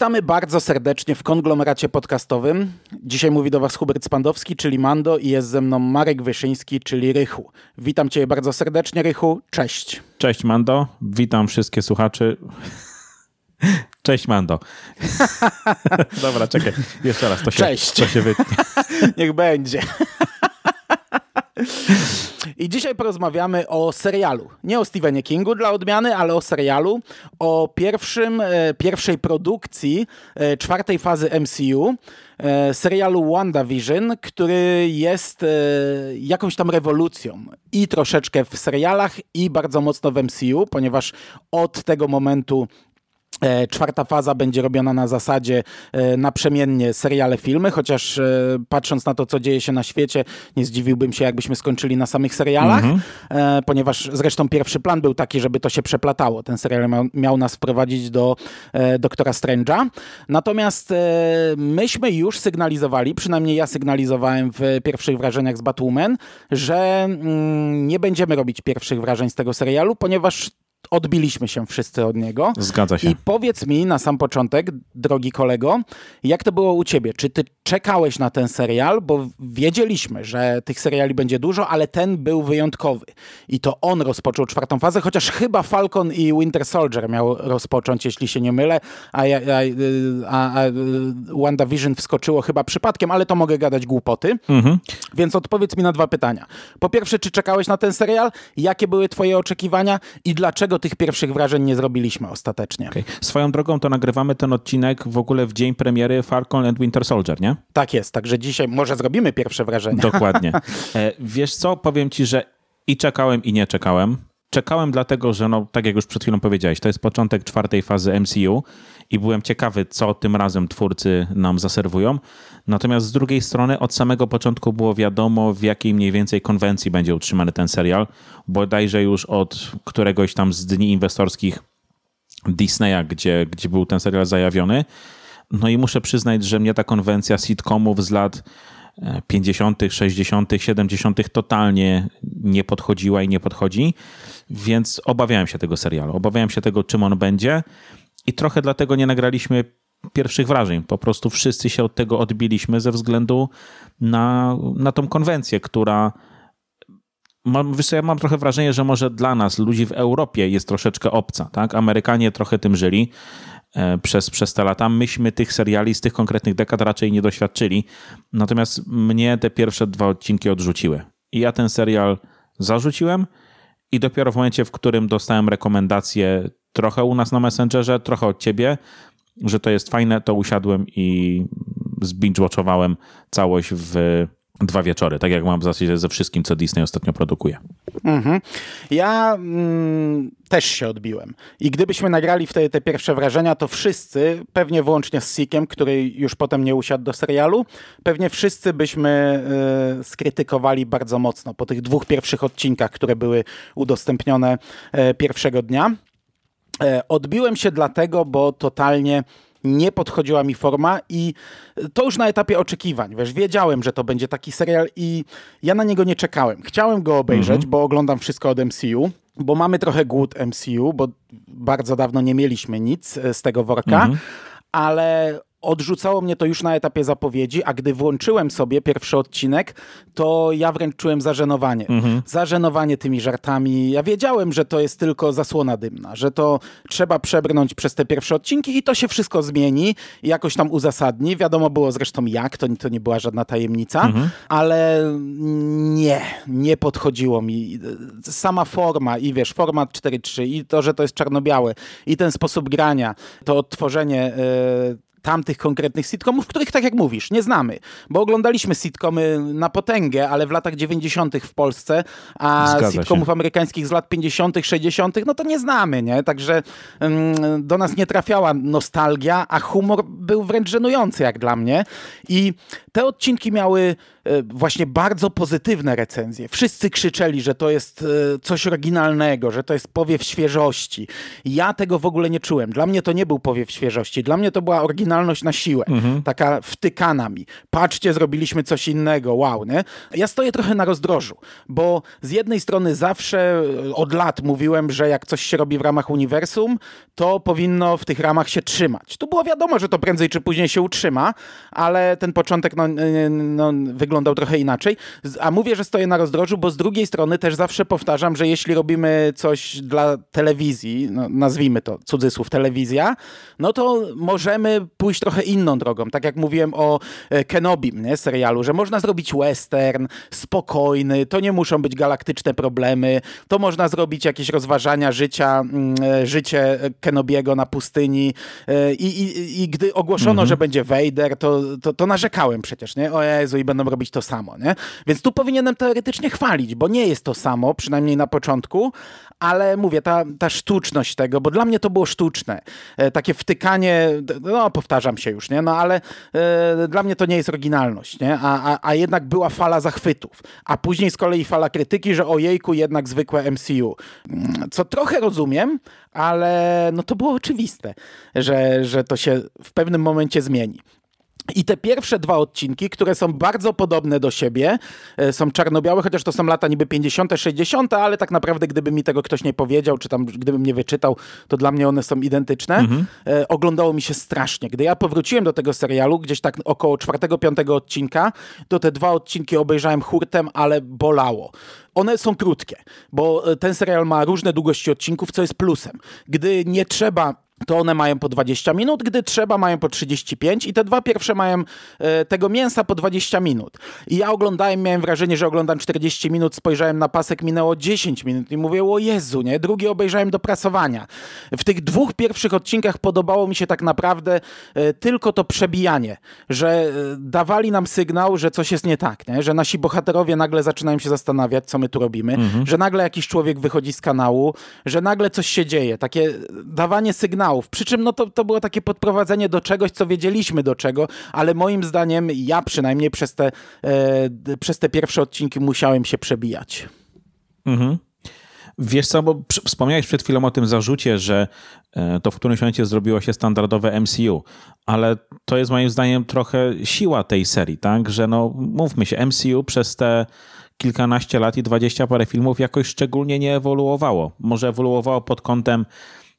Witamy bardzo serdecznie w konglomeracie podcastowym. Dzisiaj mówi do Was Hubert Spandowski, czyli Mando i jest ze mną Marek Wyszyński, czyli Rychu. Witam Cię bardzo serdecznie, Rychu. Cześć. Cześć, Mando. Witam wszystkie słuchaczy. Cześć, Mando. Dobra, czekaj. Jeszcze raz, to się, Cześć. To się wytnie. Niech będzie. I dzisiaj porozmawiamy o serialu. Nie o Stephenie Kingu dla odmiany, ale o serialu. O pierwszym, e, pierwszej produkcji e, czwartej fazy MCU. E, serialu WandaVision, który jest jakąś tam rewolucją i troszeczkę w serialach i bardzo mocno w MCU, ponieważ od tego momentu czwarta faza będzie robiona na zasadzie e, naprzemiennie seriale, filmy, chociaż e, patrząc na to, co dzieje się na świecie, nie zdziwiłbym się, jakbyśmy skończyli na samych serialach, mm -hmm. ponieważ zresztą pierwszy plan był taki, żeby to się przeplatało. Ten serial miał, miał nas wprowadzić do Doktora Strange'a. Natomiast myśmy już sygnalizowali, przynajmniej ja sygnalizowałem w pierwszych wrażeniach z Batwoman, że mm, nie będziemy robić pierwszych wrażeń z tego serialu, ponieważ odbiliśmy się wszyscy od niego. Zgadza się. I powiedz mi na sam początek, drogi kolego, jak to było u ciebie? Czy ty czekałeś na ten serial? Bo wiedzieliśmy, że tych seriali będzie dużo, ale ten był wyjątkowy. I to on rozpoczął czwartą fazę, chociaż chyba Falcon i Winter Soldier miał rozpocząć, jeśli się nie mylę, a, a, a, a WandaVision wskoczyło chyba przypadkiem, ale to mogę gadać głupoty. Mhm. Więc odpowiedz mi na dwa pytania. Po pierwsze, czy czekałeś na ten serial? Jakie były twoje oczekiwania i dlaczego tych pierwszych wrażeń nie zrobiliśmy ostatecznie. Okay. Swoją drogą to nagrywamy ten odcinek w ogóle w dzień premiery Falcon and Winter Soldier, nie? Tak jest, także dzisiaj może zrobimy pierwsze wrażenia. Dokładnie. E, wiesz co, powiem ci, że i czekałem i nie czekałem. Czekałem dlatego, że no, tak jak już przed chwilą powiedziałeś, to jest początek czwartej fazy MCU i byłem ciekawy, co tym razem twórcy nam zaserwują. Natomiast z drugiej strony od samego początku było wiadomo, w jakiej mniej więcej konwencji będzie utrzymany ten serial. Bodajże już od któregoś tam z dni inwestorskich Disneya, gdzie, gdzie był ten serial zajawiony. No i muszę przyznać, że mnie ta konwencja sitcomów z lat 50., 60., 70. totalnie nie podchodziła i nie podchodzi, więc obawiałem się tego serialu. Obawiałem się tego, czym on będzie i trochę dlatego nie nagraliśmy pierwszych wrażeń. Po prostu wszyscy się od tego odbiliśmy ze względu na, na tą konwencję, która mam, wiesz, ja mam trochę wrażenie, że może dla nas, ludzi w Europie, jest troszeczkę obca. Tak? Amerykanie trochę tym żyli e, przez, przez te lata. Myśmy tych seriali z tych konkretnych dekad raczej nie doświadczyli. Natomiast mnie te pierwsze dwa odcinki odrzuciły. I ja ten serial zarzuciłem i dopiero w momencie, w którym dostałem rekomendację trochę u nas na Messengerze, trochę od ciebie, że to jest fajne, to usiadłem i zbinge-watchowałem całość w dwa wieczory, tak jak mam w zasadzie ze wszystkim, co Disney ostatnio produkuje. Mhm. Ja mm, też się odbiłem. I gdybyśmy nagrali wtedy te pierwsze wrażenia, to wszyscy, pewnie włącznie z Sikiem, który już potem nie usiadł do serialu, pewnie wszyscy byśmy y, skrytykowali bardzo mocno po tych dwóch pierwszych odcinkach, które były udostępnione y, pierwszego dnia. E, odbiłem się dlatego, bo totalnie nie podchodziła mi forma i to już na etapie oczekiwań. Wiesz, wiedziałem, że to będzie taki serial i ja na niego nie czekałem. Chciałem go obejrzeć, mhm. bo oglądam wszystko od MCU, bo mamy trochę głód MCU, bo bardzo dawno nie mieliśmy nic e, z tego worka, mhm. ale odrzucało mnie to już na etapie zapowiedzi, a gdy włączyłem sobie pierwszy odcinek, to ja wręcz czułem zażenowanie. Mhm. Zażenowanie tymi żartami. Ja wiedziałem, że to jest tylko zasłona dymna, że to trzeba przebrnąć przez te pierwsze odcinki i to się wszystko zmieni i jakoś tam uzasadni. Wiadomo było zresztą jak, to, to nie była żadna tajemnica, mhm. ale nie, nie podchodziło mi. Sama forma i wiesz, format 4.3 i to, że to jest czarno-białe i ten sposób grania, to odtworzenie yy, tamtych konkretnych sitcomów, których, tak jak mówisz, nie znamy. Bo oglądaliśmy sitcomy na potęgę, ale w latach 90. w Polsce, a Zgadza sitcomów się. amerykańskich z lat 50., 60., no to nie znamy, nie? Także um, do nas nie trafiała nostalgia, a humor był wręcz żenujący jak dla mnie. I te odcinki miały właśnie bardzo pozytywne recenzje. Wszyscy krzyczeli, że to jest e, coś oryginalnego, że to jest powiew świeżości. Ja tego w ogóle nie czułem. Dla mnie to nie był powiew świeżości. Dla mnie to była oryginalność na siłę. Mhm. Taka wtykana mi. Patrzcie, zrobiliśmy coś innego. Wow, nie? Ja stoję trochę na rozdrożu, bo z jednej strony zawsze e, od lat mówiłem, że jak coś się robi w ramach uniwersum, to powinno w tych ramach się trzymać. To było wiadomo, że to prędzej czy później się utrzyma, ale ten początek no, no, wyglądał trochę inaczej. A mówię, że stoję na rozdrożu, bo z drugiej strony też zawsze powtarzam, że jeśli robimy coś dla telewizji, no, nazwijmy to cudzysłów telewizja, no to możemy pójść trochę inną drogą. Tak jak mówiłem o e, Kenobim, nie, serialu, że można zrobić western, spokojny, to nie muszą być galaktyczne problemy, to można zrobić jakieś rozważania życia, mm, e, życie Kenobiego na pustyni i, i, i gdy ogłoszono, mhm. że będzie Vader, to, to, to narzekałem przecież, nie? O Jezu, i będą robić to samo, nie? Więc tu powinienem teoretycznie chwalić, bo nie jest to samo, przynajmniej na początku, ale mówię, ta, ta sztuczność tego, bo dla mnie to było sztuczne. E, takie wtykanie, no powtarzam się już, nie? No ale e, dla mnie to nie jest oryginalność, nie? A, a, a jednak była fala zachwytów. A później z kolei fala krytyki, że ojejku, jednak zwykłe MCU. Mm, co trochę rozumiem, ale no to było oczywiste, że, że to się w pewnym momencie zmieni. I te pierwsze dwa odcinki, które są bardzo podobne do siebie, e, są czarno-białe, chociaż to są lata niby 50., 60., ale tak naprawdę gdyby mi tego ktoś nie powiedział, czy tam gdybym nie wyczytał, to dla mnie one są identyczne. Mhm. E, oglądało mi się strasznie. Gdy ja powróciłem do tego serialu, gdzieś tak około czwartego, piątego odcinka, to te dwa odcinki obejrzałem hurtem, ale bolało. One są krótkie, bo e, ten serial ma różne długości odcinków, co jest plusem. Gdy nie trzeba to one mają po 20 minut, gdy trzeba mają po 35 i te dwa pierwsze mają e, tego mięsa po 20 minut. I ja oglądałem, miałem wrażenie, że oglądam 40 minut, spojrzałem na pasek, minęło 10 minut i mówię, o Jezu, nie? Drugi obejrzałem do prasowania. W tych dwóch pierwszych odcinkach podobało mi się tak naprawdę e, tylko to przebijanie, że e, dawali nam sygnał, że coś jest nie tak, nie? Że nasi bohaterowie nagle zaczynają się zastanawiać, co my tu robimy, mhm. że nagle jakiś człowiek wychodzi z kanału, że nagle coś się dzieje. Takie dawanie sygnału Przy czym no to, to było takie podprowadzenie do czegoś, co wiedzieliśmy do czego, ale moim zdaniem ja przynajmniej przez te, e, przez te pierwsze odcinki musiałem się przebijać. Mhm. Wiesz co, bo wspomniałeś przed chwilą o tym zarzucie, że e, to w którymś momencie zrobiło się standardowe MCU, ale to jest moim zdaniem trochę siła tej serii, tak? Że no, mówmy się, MCU przez te kilkanaście lat i dwadzieścia parę filmów jakoś szczególnie nie ewoluowało. Może ewoluowało pod kątem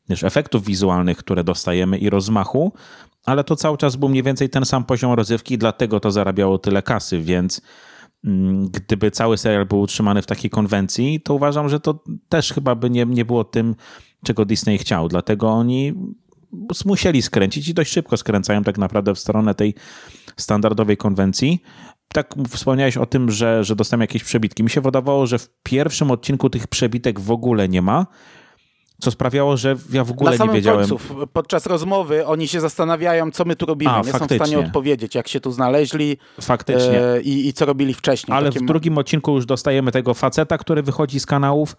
wiesz, efektów wizualnych, które dostajemy i rozmachu, ale to cały czas był mniej więcej ten sam poziom rozrywki, dlatego to zarabiało tyle kasy, więc mm, gdyby cały serial był utrzymany w takiej konwencji, to uważam, że to też chyba by nie, nie było tym, czego Disney chciał. Dlatego oni musieli skręcić i dość szybko skręcają tak naprawdę w stronę tej standardowej konwencji. Tak wspomniałeś o tym, że, że dostałem jakieś przebitki. Mi się wydawało, że w pierwszym odcinku tych przebitek w ogóle nie ma, co sprawiało, że ja w ogóle Na nie wiedziałem. Końców, podczas rozmowy oni się zastanawiają, co my tu robimy. A, nie faktycznie. są w stanie odpowiedzieć, jak się tu znaleźli faktycznie. E, i, i, co robili wcześniej. Ale Takie w drugim odcinku już dostajemy tego faceta, który wychodzi z kanałów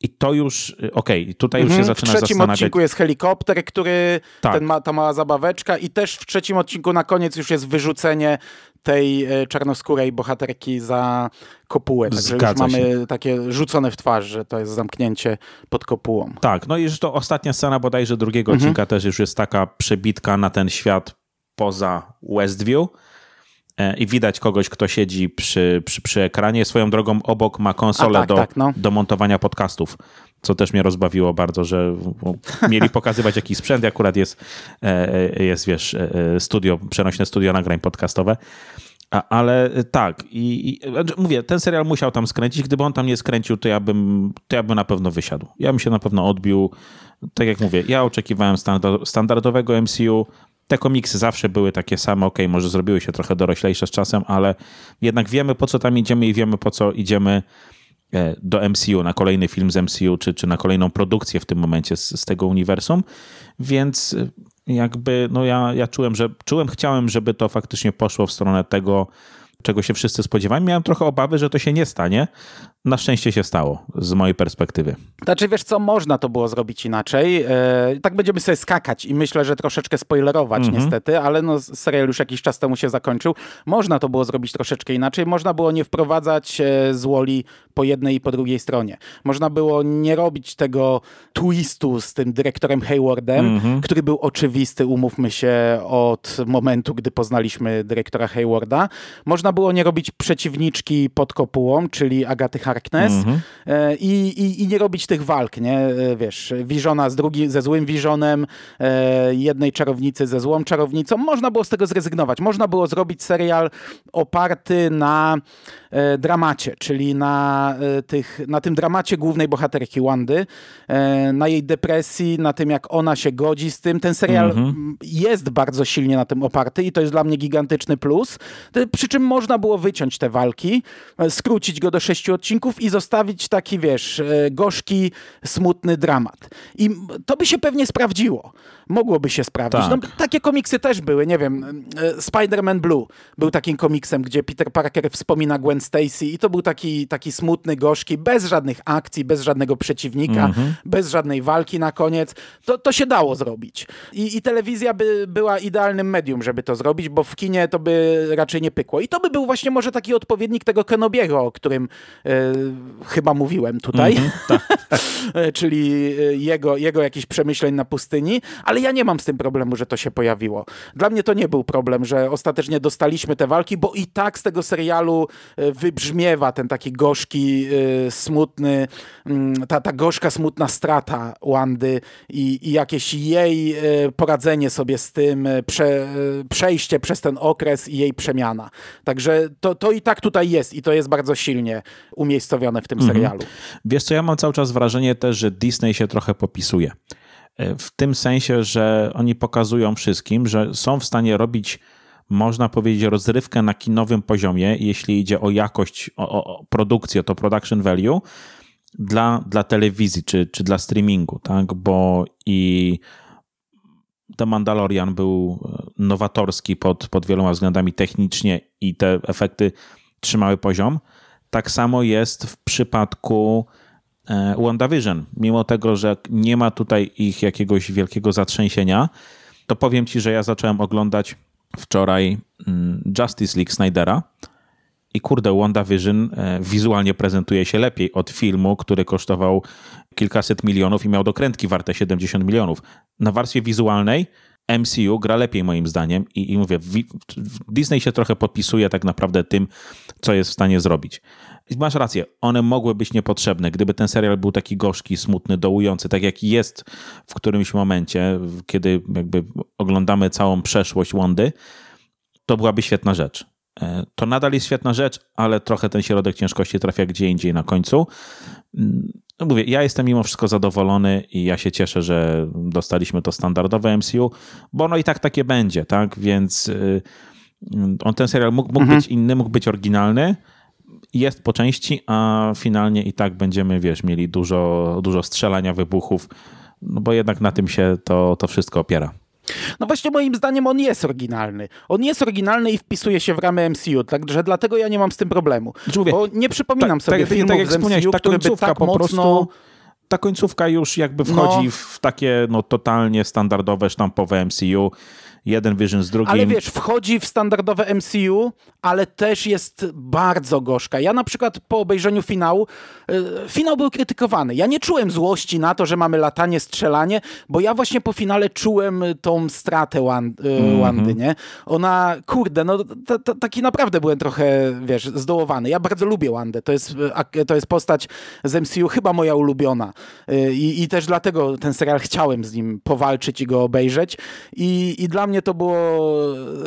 i to już, y, okej, okay, tutaj już mhm, się zaczyna zastanawiać. W trzecim odcinku jest helikopter, który, tak. ten ma, ta mała zabaweczka i też w trzecim odcinku na koniec już jest wyrzucenie tej e, czarnoskórej bohaterki za kopułę. Także już mamy takie rzucone w twarz, że to jest zamknięcie pod kopułą. Tak, no i że to ostatnia scena bodajże drugiego mhm. odcinka też już jest taka przebitka na ten świat poza Westview e, i widać kogoś, kto siedzi przy, przy, przy ekranie. Swoją drogą obok ma konsolę tak, do, tak, no. do montowania podcastów co też mnie rozbawiło bardzo, że mieli pokazywać jakiś sprzęt, akurat jest, e, e, jest wiesz, e, studio, przenośne studio nagrań podcastowe. ale tak, i, i, znaczy, mówię, ten serial musiał tam skręcić. Gdyby on tam nie skręcił, to ja bym, to ja bym na pewno wysiadł. Ja bym się na pewno odbił. Tak jak mówię, ja oczekiwałem standardowego MCU. Te komiksy zawsze były takie same, ok, może zrobiły się trochę doroślejsze z czasem, ale jednak wiemy po co tam idziemy i wiemy po co idziemy do MCU, na kolejny film z MCU, czy, czy na kolejną produkcję w tym momencie z, z tego uniwersum, więc e, jakby, no ja, ja czułem, że czułem, chciałem, żeby to faktycznie poszło w stronę tego, czego się wszyscy spodziewali. Miałem trochę obawy, że to się nie stanie. Na szczęście się stało, z mojej perspektywy. Znaczy, wiesz co, można to było zrobić inaczej. E, tak będziemy sobie skakać i myślę, że troszeczkę spoilerować mm -hmm. niestety, ale no, serial już jakiś czas temu się zakończył. Można to było zrobić troszeczkę inaczej. Można było nie wprowadzać e, z Woli po jednej i po drugiej stronie. Można było nie robić tego twistu z tym dyrektorem Haywardem, mm -hmm. który był oczywisty, umówmy się, od momentu, gdy poznaliśmy dyrektora Haywarda. Można było nie robić przeciwniczki pod kopułą, czyli Agaty Harkness mm -hmm. i, i, i, nie robić tych walk, nie? E, wiesz, Visiona z drugi, ze złym Visionem, e, jednej czarownicy ze złą czarownicą. Można było z tego zrezygnować. Można było zrobić serial oparty na dramacie, czyli na, tych, na tym dramacie głównej bohaterki Wandy, na jej depresji, na tym, jak ona się godzi z tym. Ten serial mm -hmm. jest bardzo silnie na tym oparty i to jest dla mnie gigantyczny plus. Przy czym można było wyciąć te walki, e, skrócić go do sześciu odcinków i zostawić taki, wiesz, e, gorzki, smutny dramat. I to by się pewnie sprawdziło. Mogłoby się sprawdzić. Tak. No, takie komiksy też były, nie wiem, e, Spider-Man Blue był takim komiksem, gdzie Peter Parker wspomina Gwen Stacy i to był taki, taki smutny, gorzki, bez żadnych akcji, bez żadnego przeciwnika, mm -hmm. bez żadnej walki na koniec. To, to się dało zrobić. I, i telewizja by była idealnym medium, żeby to zrobić, bo w kinie to by raczej nie pykło. I to by był właśnie może taki odpowiednik tego Kenobiego, o którym e, chyba mówiłem tutaj, mm -hmm, tak. czyli e, jego, jego jakichś przemyśleń na pustyni, ale ja nie mam z tym problemu, że to się pojawiło. Dla mnie to nie był problem, że ostatecznie dostaliśmy te walki, bo i tak z tego serialu e, wybrzmiewa ten taki gorzki, smutny, mm, ta, ta gorzka, smutna strata Wandy i, i jakieś jej poradzenie sobie z tym, prze, przejście przez ten okres i jej przemiana. Także to, to i tak tutaj jest i to jest bardzo silnie umiejscowione w tym mhm. serialu. Wiesz co, ja mam cały czas wrażenie też, że Disney się trochę popisuje. E, w tym sensie, że oni pokazują wszystkim, że są w stanie robić można powiedzieć, rozrywkę na kinowym poziomie, jeśli idzie o jakość, o, o produkcję, to production value dla, dla telewizji czy, czy dla streamingu, tak? Bo i The Mandalorian był e, nowatorski pod, pod wieloma względami technicznie i te efekty trzymały poziom. Tak samo jest w przypadku e, WandaVision. Mimo tego, że nie ma tutaj ich jakiegoś wielkiego zatrzęsienia, to powiem ci, że ja zacząłem oglądać wczoraj mm, Justice League Snydera i kurde, WandaVision e, wizualnie prezentuje się lepiej od filmu, który kosztował kilkaset milionów i miał dokrętki warte 70 milionów. Na warstwie wizualnej MCU gra lepiej moim zdaniem i, i mówię, Disney się trochę podpisuje tak naprawdę tym, co jest w stanie zrobić. Masz rację, one mogły być niepotrzebne, gdyby ten serial był taki gorzki, smutny, dołujący, tak jak jest w którymś momencie, kiedy jakby oglądamy całą przeszłość Wandy, to byłaby świetna rzecz. E, to nadal jest świetna rzecz, ale trochę ten środek ciężkości trafia gdzie indziej na końcu. No mówię, ja jestem mimo wszystko zadowolony i ja się cieszę, że dostaliśmy to standardowe MCU, bo no i tak takie będzie, tak? Więc y, on ten serial mógł, mógł mhm. być inny, mógł być oryginalny, jest po części, a finalnie i tak będziemy, wiesz, mieli dużo, dużo strzelania, wybuchów, no bo jednak na tym się to, to wszystko opiera. No właśnie moim zdaniem on jest oryginalny. On jest oryginalny i wpisuje się w ramy MCU, także dlatego ja nie mam z tym problemu. Mówię, bo nie przypominam tak, sobie tak, filmów tak jak z MCU, ta które by tak po mocno... ta końcówka już jakby wchodzi no. w takie no, totalnie standardowe, sztampowe MCU jeden Vision z drugim. Ale wiesz, wchodzi w standardowe MCU, ale też jest bardzo gorzka. Ja na przykład po obejrzeniu finału, y, finał był krytykowany. Ja nie czułem złości na to, że mamy latanie, strzelanie, bo ja właśnie po finale czułem tą stratę mm -hmm. Wandy, nie? Ona, kurde, no taki naprawdę byłem trochę, wiesz, zdołowany. Ja bardzo lubię Wandę. To jest, to jest postać z MCU chyba moja ulubiona. I, I też dlatego ten serial chciałem z nim powalczyć i go obejrzeć. I, i dla mnie mnie to było,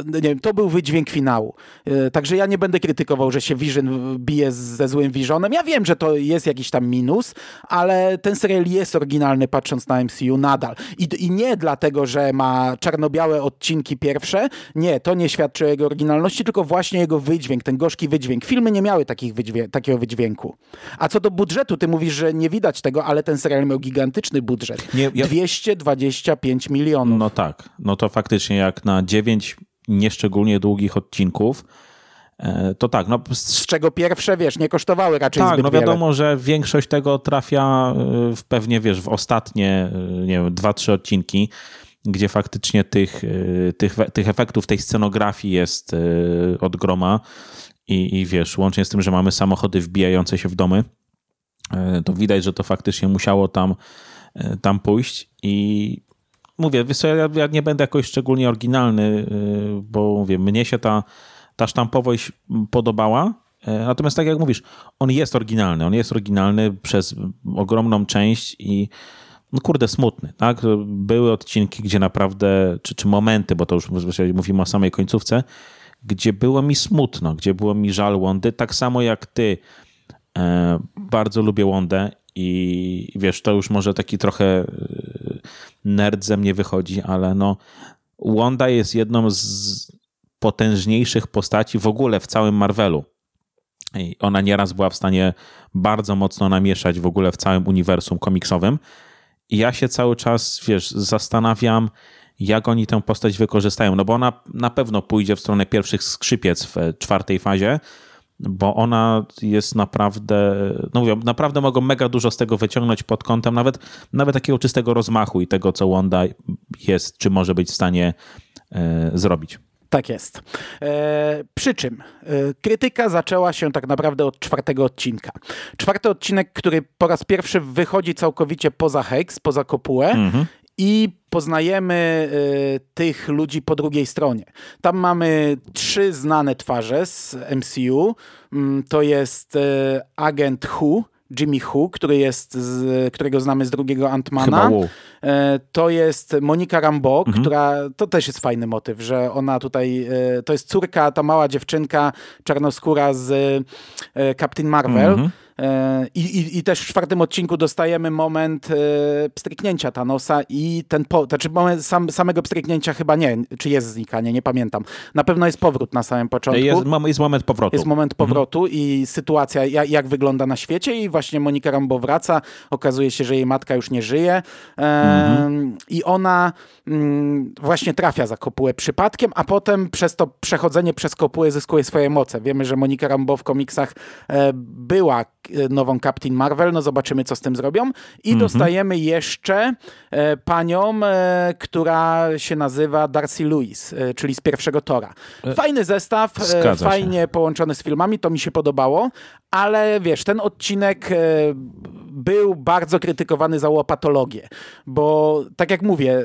nie wiem, to był wydźwięk finału. E, także ja nie będę krytykował, że się Vision bije ze złym Visionem. Ja wiem, że to jest jakiś tam minus, ale ten serial jest oryginalny patrząc na MCU nadal. I, i nie dlatego, że ma czarno-białe odcinki pierwsze. Nie, to nie świadczy o jego oryginalności, tylko właśnie jego wydźwięk, ten gorzki wydźwięk. Filmy nie miały takich wydźwię takiego wydźwięku. A co do budżetu, ty mówisz, że nie widać tego, ale ten serial miał gigantyczny budżet. Nie, ja... 225 milionów. No tak, no to faktycznie jak na dziewięć nieszczególnie długich odcinków E, to tak, no. Z czego pierwsze, wiesz, nie kosztowały raczej tak, no wiele. wiadomo, że większość tego trafia e, w pewnie, wiesz, w ostatnie, e, nie wiem, dwa, trzy odcinki, gdzie faktycznie tych, tych, tych efektów, tej scenografii jest od groma i, i wiesz, łącznie z tym, że mamy samochody wbijające się w domy, to widać, że to faktycznie musiało tam, tam pójść i mówię, ja, ja nie będę jakoś szczególnie oryginalny, bo mówię, mnie się ta ta sztampowość podobała. E, natomiast tak jak mówisz, on jest oryginalny. On jest oryginalny przez ogromną część i no kurde, smutny, tak? Były odcinki, gdzie naprawdę, czy, czy momenty, bo to już mówimy o samej końcówce, gdzie było mi smutno, gdzie było mi żal Łądy, tak samo jak ty. E, bardzo lubię Łądę i wiesz, to już może taki trochę nerd ze mnie wychodzi, ale no Wanda jest jedną z potężniejszych postaci w ogóle w całym Marvelu. I ona nieraz była w stanie bardzo mocno namieszać w ogóle w całym uniwersum komiksowym. I ja się cały czas, wiesz, zastanawiam, jak oni tę postać wykorzystają. No bo ona na pewno pójdzie w stronę pierwszych skrzypiec w czwartej fazie, bo ona jest naprawdę, no mówię, naprawdę mogą mega dużo z tego wyciągnąć pod kątem nawet, nawet takiego czystego rozmachu i tego, co Wanda jest, czy może być w stanie e, zrobić. Tak jest. E, przy czym e, krytyka zaczęła się tak naprawdę od czwartego odcinka. Czwarty odcinek, który po raz pierwszy wychodzi całkowicie poza Hex, poza kopułę mhm. I poznajemy y, tych ludzi po drugiej stronie. Tam mamy trzy znane twarze z MCU. Mm, to jest y, agent Who, Jimmy Hu, który jest z, którego znamy z drugiego Antmana. E, to jest Monika Rambeau, mhm. która, to też jest fajny motyw, że ona tutaj, to jest córka, ta mała dziewczynka czarnoskóra z Captain Marvel. Mhm I, i, I, też w czwartym odcinku dostajemy moment e, pstryknięcia Thanosa i ten, po, znaczy moment sam, samego pstryknięcia chyba nie, czy jest znikanie, nie pamiętam. Na pewno jest powrót na samym początku. Jest, jest moment powrotu. Jest moment mhm. powrotu mhm. i sytuacja, jak, jak, wygląda na świecie i właśnie Monika Rambo wraca, okazuje się, że jej matka już nie żyje e, mhm. i ona mm, właśnie trafia za kopułę przypadkiem, a potem przez to przechodzenie przez kopułę zyskuje swoje moce. Wiemy, że Monika Rambo w komiksach e, była E, nową Captain Marvel, no zobaczymy, co z tym zrobią. I mhm. dostajemy jeszcze e, panią, e, która się nazywa Darcy Lewis, czyli z pierwszego Tora. Fajny zestaw, Zgadza fajnie się. połączony z filmami, to mi się podobało, ale wiesz, ten odcinek był bardzo krytykowany za łopatologię, bo tak jak mówię,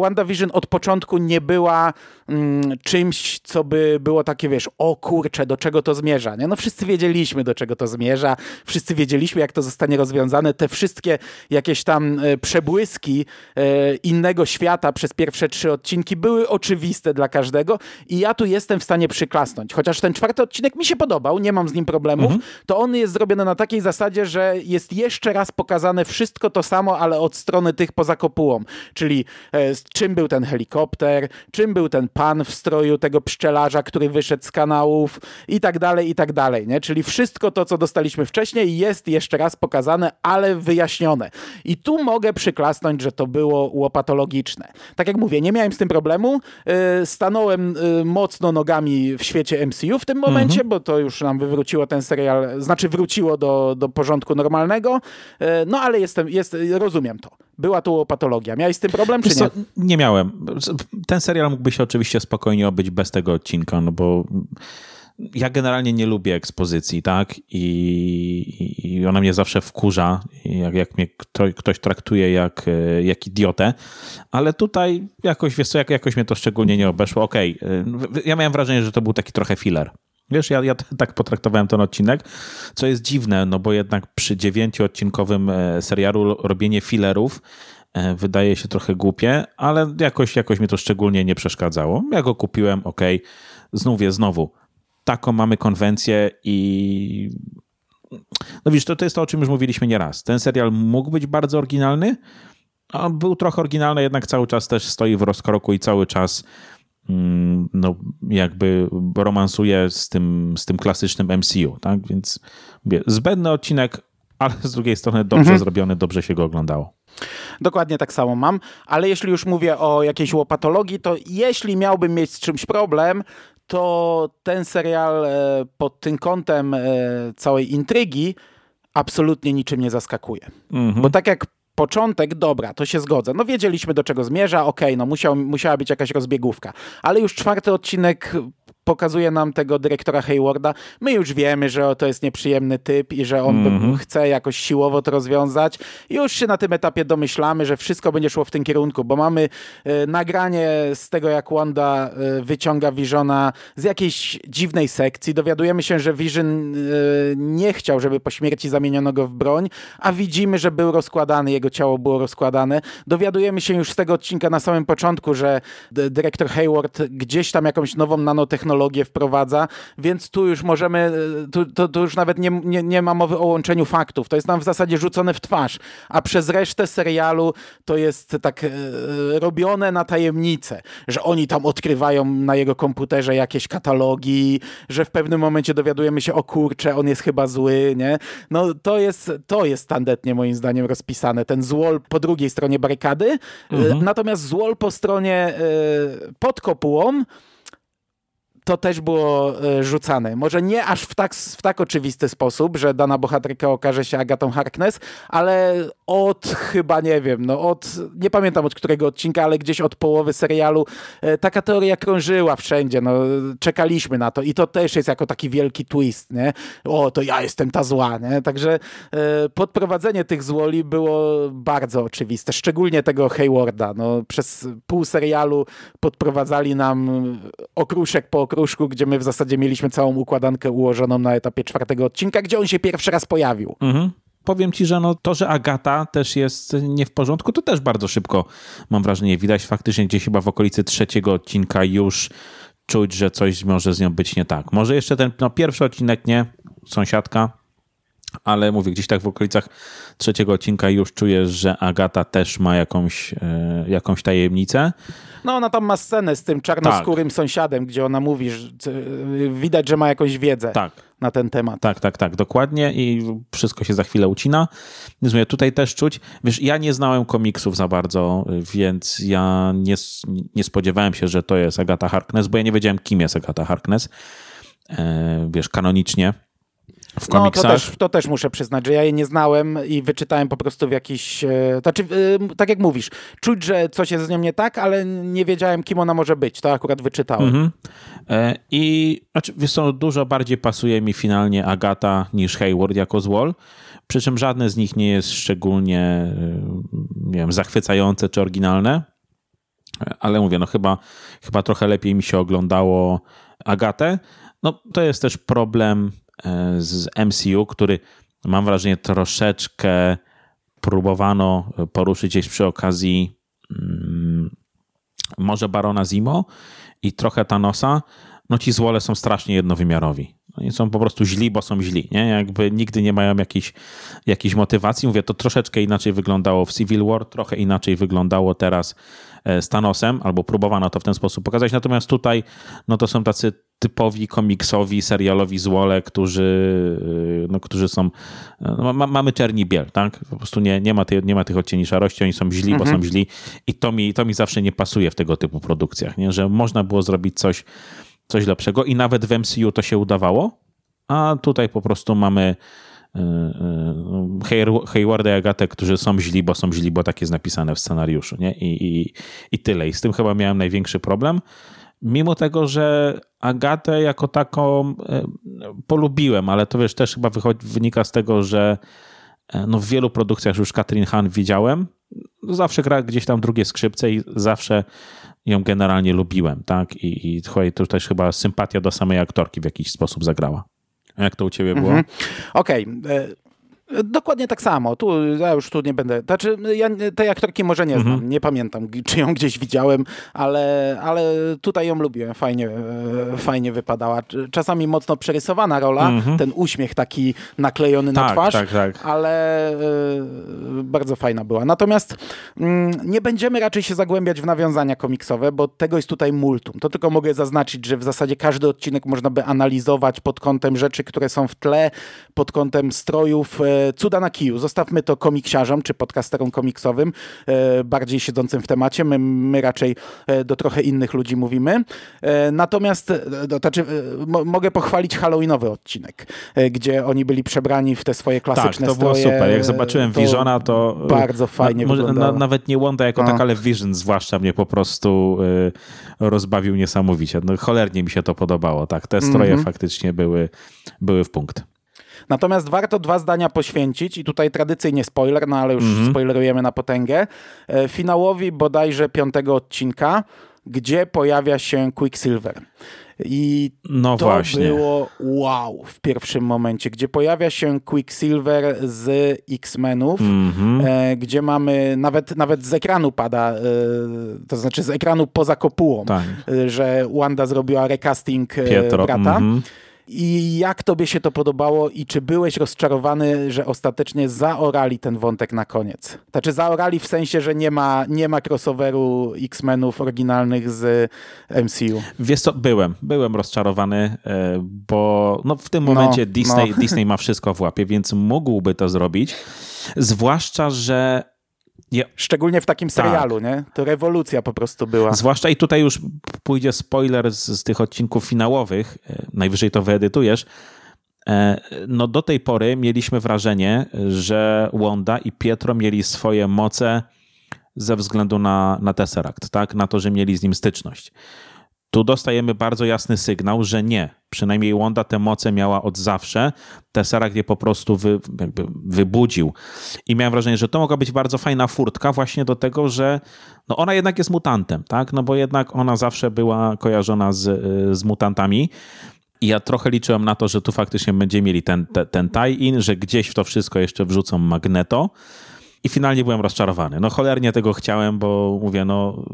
WandaVision od początku nie była mm, czymś, co by było takie, wiesz, o kurczę, do czego to zmierza, nie? No wszyscy wiedzieliśmy, do czego to zmierza, wszyscy wiedzieliśmy, jak to zostanie rozwiązane. Te wszystkie jakieś tam e, przebłyski e, innego świata przez pierwsze trzy odcinki były oczywiste dla każdego i ja tu jestem w stanie przyklasnąć. Chociaż ten czwarty odcinek mi się podobał, nie mam z nim problemów, mhm. To on jest zrobiony na takiej zasadzie, że jest jeszcze raz pokazane wszystko to samo, ale od strony tych poza kopułą. Czyli e, czym był ten helikopter, czym był ten pan w stroju tego pszczelarza, który wyszedł z kanałów i tak dalej, i tak dalej. Nie? Czyli wszystko to, co dostaliśmy wcześniej, jest jeszcze raz pokazane, ale wyjaśnione. I tu mogę przyklasnąć, że to było łopatologiczne. Tak jak mówię, nie miałem z tym problemu. Y, stanąłem y, mocno nogami w świecie MCU w tym momencie, mhm. bo to już nam wywróciło ten serial, znaczy wróciło do, do porządku normalnego. Y, no ale jestem, jest, rozumiem to. Była tu patologia. Miałeś z tym problem, czy nie? nie miałem. Ten serial mógłby się oczywiście spokojnie obyć bez tego odcinka, no bo ja generalnie nie lubię ekspozycji, tak? I, i ona mnie zawsze wkurza, jak, jak mnie kto, ktoś traktuje jak, e, jak idiotę, ale tutaj jakoś, wiesz co, jak, jakoś mnie to szczególnie nie obeszło. Okej, okay. ja miałem wrażenie, że to był taki trochę filler. Wiesz, ja, ja tak potraktowałem ten odcinek, co jest dziwne, no bo jednak przy dziewięcioodcinkowym e, serialu robienie fillerów e, wydaje się trochę głupie, ale jakoś, jakoś mnie to szczególnie nie przeszkadzało. Ja go kupiłem, ok, znów je znowu taką mamy konwencję i no widzisz, to, to jest to, o czym już mówiliśmy nieraz. Ten serial mógł być bardzo oryginalny, a był trochę oryginalny, jednak cały czas też stoi w rozkroku i cały czas no, jakby romansuje z tym, z tym klasycznym MCU, tak? Więc mówię, zbędny odcinek, ale z drugiej strony dobrze mhm. zrobiony, dobrze się go oglądało. Dokładnie tak samo mam, ale jeśli już mówię o jakiejś łopatologii, to jeśli miałbym mieć z czymś problem, to ten serial e, pod tym kątem e, całej intrygi absolutnie niczym nie zaskakuje. Mhm. Bo tak jak początek, dobra, to się zgodzę. No wiedzieliśmy do czego zmierza, okej, okay, no musiał, musiała być jakaś rozbiegówka. Ale już czwarty odcinek pokazuje nam tego dyrektora Haywarda. My już wiemy, że to jest nieprzyjemny typ i że on mm -hmm. chce jakoś siłowo to rozwiązać. Już się na tym etapie domyślamy, że wszystko będzie szło w tym kierunku, bo mamy y, nagranie z tego, jak Wanda y, wyciąga Visiona z jakiejś dziwnej sekcji. Dowiadujemy się, że Vision y, nie chciał, żeby po śmierci zamieniono go w broń, a widzimy, że był rozkładany, jego ciało było rozkładane. Dowiadujemy się już z tego odcinka na samym początku, że dyrektor Hayward gdzieś tam jakąś nową nanotechnologię technologię wprowadza, więc tu już możemy, e, tu, to, to już nawet nie, nie, nie ma mowy o łączeniu faktów. To jest nam w zasadzie rzucone w twarz, a przez resztę serialu to jest tak e, robione na tajemnicę, że oni tam odkrywają na jego komputerze jakieś katalogi, że w pewnym momencie dowiadujemy się, o kurcze, on jest chyba zły, nie? No to jest, to jest tandetnie moim zdaniem rozpisane. Ten złol po drugiej stronie barykady, e, mhm. natomiast złol po stronie e, pod kopułą to też było e, rzucane. Może nie aż w tak, w tak oczywisty sposób, że dana bohaterka okaże się Agatą Harkness, ale od chyba, nie wiem, no od, nie pamiętam od którego odcinka, ale gdzieś od połowy serialu e, taka teoria krążyła wszędzie, no czekaliśmy na to i to też jest jako taki wielki twist, nie? O, to ja jestem ta zła, nie? Także e, podprowadzenie tych złoli było bardzo oczywiste, szczególnie tego Haywarda, no przez pół serialu podprowadzali nam okruszek po okruszku, gdzie my w zasadzie mieliśmy całą układankę ułożoną na etapie czwartego odcinka, gdzie on się pierwszy raz pojawił. Mhm powiem ci, że no to, że Agata też jest nie w porządku, to też bardzo szybko mam wrażenie widać. Faktycznie gdzieś chyba w okolicy trzeciego odcinka już czuć, że coś może z nią być nie tak. Może jeszcze ten no, pierwszy odcinek nie, sąsiadka, ale mówię, gdzieś tak w okolicach trzeciego odcinka już czuję, że Agata też ma jakąś, e, jakąś tajemnicę. No ona tam ma scenę z tym czarnoskórym tak. sąsiadem, gdzie ona mówi, że widać, że ma jakąś wiedzę tak. na ten temat. Tak, tak, tak, dokładnie i wszystko się za chwilę ucina. Więc mówię, tutaj też czuć, wiesz, ja nie znałem komiksów za bardzo, więc ja nie, nie spodziewałem się, że to jest Agata Harkness, bo ja nie wiedziałem, kim jest Agata Harkness, e, wiesz, kanonicznie w komiksach. No, to też, to też muszę przyznać, że ja jej nie znałem i wyczytałem po prostu w jakiś... E, znaczy, e, tak jak mówisz, czuć, że coś jest z nią nie tak, ale nie wiedziałem, kim ona może być. To akurat wyczytałem. Mhm. E, I znaczy, wiesz co, dużo bardziej pasuje mi finalnie Agata niż Hayward jako Zwol. Przy czym żadne z nich nie jest szczególnie nie wiem, zachwycające czy oryginalne. Ale mówię, no chyba, chyba trochę lepiej mi się oglądało Agatę. No to jest też problem z MCU, który mam wrażenie troszeczkę próbowano poruszyć gdzieś przy okazji mm, może Barona Zimo i trochę Thanosa, no ci złole są strasznie jednowymiarowi. Oni są po prostu źli, bo są źli, nie? Jakby nigdy nie mają jakiejś, jakiejś motywacji. Mówię, to troszeczkę inaczej wyglądało w Civil War, trochę inaczej wyglądało teraz e, z Thanosem, albo próbowano to w ten sposób pokazać. Natomiast tutaj, no to są tacy typowi komiksowi, serialowi złole, którzy, y, no, którzy są. No, ma, mamy czerni biel, tak? Po prostu nie, nie, ma, tej, nie ma tych odcieni szarości, oni są źli, mhm. bo są mhm. źli. I to mi, to mi zawsze nie pasuje w tego typu produkcjach, nie? że można było zrobić coś, coś lepszego i nawet w MCU to się udawało, a tutaj po prostu mamy. Y, y, Haywarda i Agatę, którzy są źli, bo są źli, bo tak jest napisane w scenariuszu, nie? I, i, I tyle. I z tym chyba miałem największy problem mimo tego, że Agatę jako taką e, polubiłem, ale to wiesz, też chyba wychodzi, wynika z tego, że e, no w wielu produkcjach już Katrin Han widziałem. Zawsze gra gdzieś tam drugie skrzypce i zawsze ją generalnie lubiłem, tak? I, i to też chyba sympatia do samej aktorki w jakiś sposób zagrała. Jak to u ciebie było? Mhm. Okej. Okay. E, Dokładnie tak samo. Tu ja już tu nie będę. Znaczy, ja tej aktorki może nie znam, mhm. nie pamiętam, czy ją gdzieś widziałem, ale, ale tutaj ją lubiłem. Fajnie, e, fajnie wypadała. Czasami mocno przerysowana rola, mhm. ten uśmiech taki naklejony tak, na twarz, tak, tak. ale y, bardzo fajna była. Natomiast y, nie będziemy raczej się zagłębiać w nawiązania komiksowe, bo tego jest tutaj multum. To tylko mogę zaznaczyć, że w zasadzie każdy odcinek można by analizować pod kątem rzeczy, które są w tle, pod kątem strojów. Cuda na kiju. Zostawmy to komiksiarzom czy podcasterom komiksowym, bardziej siedzącym w temacie. My, my raczej do trochę innych ludzi mówimy. Natomiast to znaczy, mogę pochwalić Halloweenowy odcinek, gdzie oni byli przebrani w te swoje klasyczne tak, to stroje. było super. Jak zobaczyłem to Visiona, to... Bardzo fajnie na, na, Nawet nie Wanda jako taka, ale Vision zwłaszcza mnie po prostu rozbawił niesamowicie. No, cholernie mi się to podobało. Tak, te stroje mm -hmm. faktycznie były, były w punkt. Natomiast warto dwa zdania poświęcić i tutaj tradycyjnie spoiler, no ale już mm -hmm. spoilerujemy na potęgę. E, finałowi bodajże piątego odcinka, gdzie pojawia się Quicksilver. I no to właśnie. było wow w pierwszym momencie, gdzie pojawia się Quicksilver z X-Menów, mm -hmm. e, gdzie mamy, nawet, nawet z ekranu pada, e, to znaczy z ekranu poza kopułą, tak. e, że Wanda zrobiła recasting e, Pietro. brata. Mm -hmm. I jak tobie się to podobało i czy byłeś rozczarowany, że ostatecznie zaorali ten wątek na koniec? Znaczy zaorali w sensie, że nie ma, nie ma crossoveru X-Menów oryginalnych z MCU. Wiesz co, byłem. Byłem rozczarowany, e, bo no, w tym momencie no, Disney, no. Disney ma wszystko w łapie, więc mógłby to zrobić. Zwłaszcza, że ja. Szczególnie w takim tak. serialu, tak. nie? To rewolucja po prostu była. Zwłaszcza i tutaj już pójdzie spoiler z, z tych odcinków finałowych, e, najwyżej to wyedytujesz. E, no do tej pory mieliśmy wrażenie, że Wanda i Pietro mieli swoje moce ze względu na, na Tesseract, tak? Na to, że mieli z nim styczność. Tu dostajemy bardzo jasny sygnał, że nie. Przynajmniej Wanda te moce miała od zawsze. Tesseract je po prostu wy, wybudził. I miałem wrażenie, że to mogła być bardzo fajna furtka właśnie do tego, że no ona jednak jest mutantem, tak? No bo jednak ona zawsze była kojarzona z, z mutantami. I ja trochę liczyłem na to, że tu faktycznie będziemy mieli ten, ten, ten tie-in, że gdzieś w to wszystko jeszcze wrzucą Magneto. I finalnie byłem rozczarowany. No cholernie tego chciałem, bo mówię, no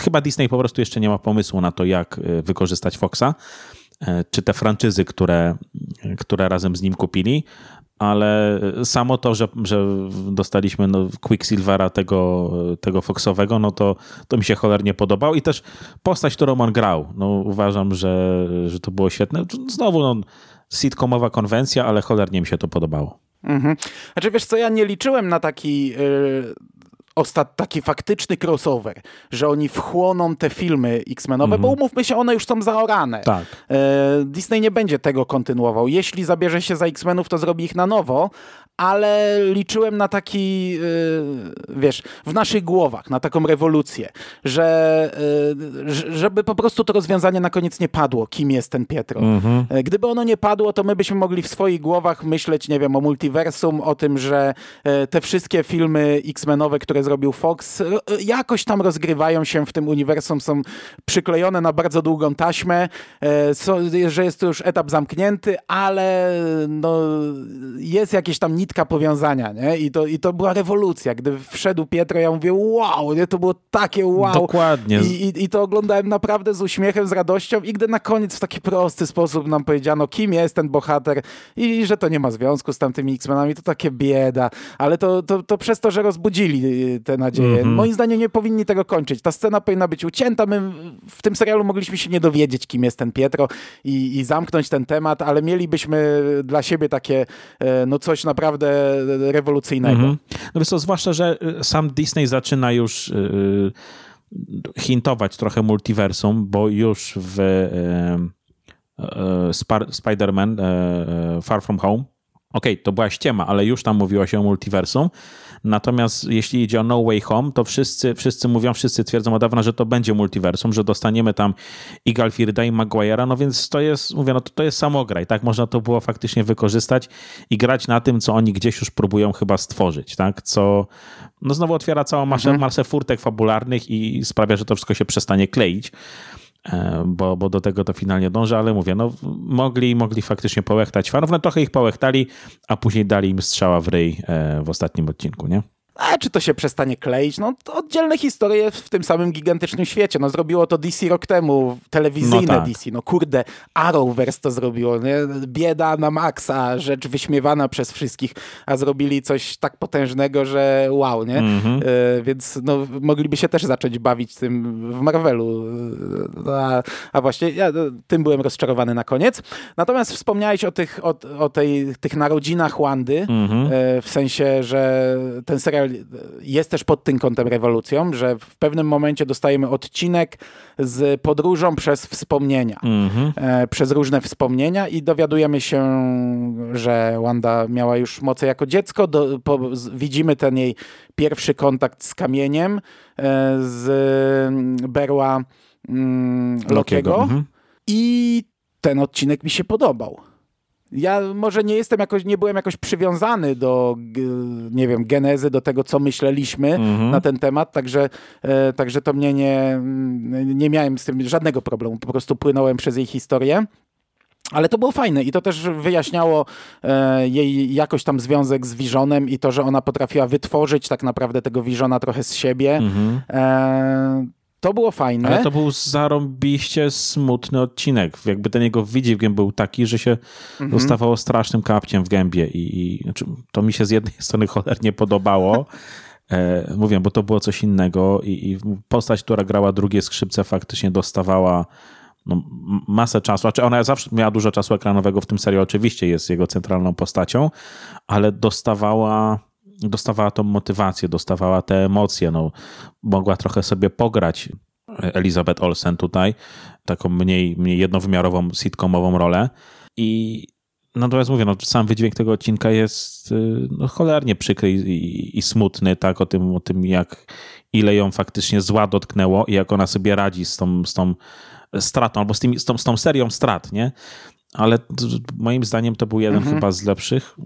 chyba Disney po prostu jeszcze nie ma pomysłu na to, jak e, wykorzystać Foxa, e, czy te franczyzy, które, które razem z nim kupili, ale samo to, że, że dostaliśmy no, Quicksilvera tego, tego Foxowego, no to, to mi się cholernie podobało i też postać, którą on grał, no uważam, że, że to było świetne. Znowu no, sitcomowa konwencja, ale cholernie mi się to podobało. Mhm. Znaczy wiesz co, ja nie liczyłem na taki... Yy ostat, taki faktyczny crossover, że oni wchłoną te filmy X-Menowe, bo mhm. umówmy się, one już są zaorane. Tak. E, Disney nie będzie tego kontynuował. Jeśli zabierze się za X-Menów, to zrobi ich na nowo, ale liczyłem na taki, y, wiesz, w naszych głowach, na taką rewolucję, że y, żeby po prostu to rozwiązanie na koniec nie padło, kim jest ten Pietro. Mhm. E, gdyby ono nie padło, to my byśmy mogli w swoich głowach myśleć, nie wiem, o multiversum, o tym, że e, te wszystkie filmy X-Menowe, które zrobił Fox, jakoś tam rozgrywają się w tym uniwersum, są przyklejone na bardzo długą taśmę, e, że jest to już etap zamknięty, ale no, jest jakieś tam nitka powiązania, nie? I to, I to była rewolucja. Gdy wszedł Pietro, ja mówię, wow, nie? To było takie wow. Dokładnie. I, i, I to oglądałem naprawdę z uśmiechem, z radością i gdy na koniec w taki prosty sposób nam powiedziano, kim jest ten bohater i, i że to nie ma związku z tamtymi X-Menami, to takie bieda. Ale to, to, to przez to, że rozbudzili y, te nadzieje. Mm -hmm. Moim zdaniem nie powinni tego kończyć. Ta scena powinna być ucięta. My w tym serialu mogliśmy się nie dowiedzieć, kim jest ten Pietro i, i zamknąć ten temat, ale mielibyśmy dla siebie takie, e, no coś naprawdę naprawdę rewolucyjnego. Mhm. No wiesz co, zwłaszcza, że y, sam Disney zaczyna już yy, hintować trochę multiversum, bo już w yy, yy, Spider-Man Far From Home Okej, okay, to była ściema, ale już tam mówiło się o multiversum. Natomiast jeśli idzie o No Way Home, to wszyscy, wszyscy mówią, wszyscy twierdzą od dawna, że to będzie multiversum, że dostaniemy tam i Galfirda, i Maguire'a, no więc to jest, mówię, no to, to jest samograj, tak? Można to było faktycznie wykorzystać i grać na tym, co oni gdzieś już próbują chyba stworzyć, tak? Co no znowu otwiera całą masę, mhm. masę furtek fabularnych i sprawia, że to wszystko się przestanie kleić. E, bo, bo do tego to finalnie dąży, ale mówię, no mogli, mogli faktycznie połechtać fanów, no trochę ich połechtali, a później dali im strzała w ryj e, w ostatnim odcinku, nie? A czy to się przestanie kleić? No oddzielne historie w tym samym gigantycznym świecie. No zrobiło to DC rok temu, telewizyjne no tak. DC. No kurde, Arrowverse to zrobiło, nie? Bieda na maksa, rzecz wyśmiewana przez wszystkich, a zrobili coś tak potężnego, że wow, nie? -hmm. e, więc no, mogliby się też zacząć bawić tym w Marvelu. E, a, a właśnie ja tym byłem rozczarowany na koniec. Natomiast wspomniałeś o tych, o, o tej, tych narodzinach Wandy, -hmm. e, w sensie, że ten serial jest też pod tym kątem rewolucją, że w pewnym momencie dostajemy odcinek z podróżą przez wspomnienia, mm-hmm. e, przez różne wspomnienia i dowiadujemy się, że Wanda miała już moce jako dziecko. Do, po, widzimy ten jej pierwszy kontakt z kamieniem, e, z mm, berła mm, Lokiego. Mm-hmm. I ten odcinek mi się podobał. Ja może nie jestem jakoś, nie byłem jakoś przywiązany do, nie wiem, genezy, do tego, co myśleliśmy mhm. na ten temat, także, e, także to mnie nie, nie miałem z tym żadnego problemu. Po prostu płynąłem przez jej historię. Ale to było fajne i to też wyjaśniało e, jej jakoś tam związek z Visionem i to, że ona potrafiła wytworzyć tak naprawdę tego Visiona trochę z siebie. Mhm. E, to było fajne. Ale to był zarąbiście smutny odcinek. Jakby ten jego wydźwięk był taki, że się mhm. dostawało strasznym kapciem w gębie i, i znaczy, to mi się z jednej strony cholernie podobało. E, mówię, bo to było coś innego i, i, postać, która grała drugie skrzypce faktycznie dostawała no, masę czasu. Znaczy ona zawsze miała dużo czasu ekranowego w tym serialu, oczywiście jest jego centralną postacią, ale dostawała dostawała tą motywację, dostawała te emocje, no, mogła trochę sobie pograć Elizabeth Olsen tutaj, taką mniej, mniej jednowymiarową sitcomową rolę i natomiast mówię, no, sam wydźwięk tego odcinka jest y, no, cholernie przykry i, i, i, smutny, tak, o tym, o tym jak ile ją faktycznie zła dotknęło i jak ona sobie radzi z tą, z tą stratą, albo z, tymi, z, tą, z tą serią strat, nie? ale moim zdaniem to był jeden mhm. chyba z lepszych.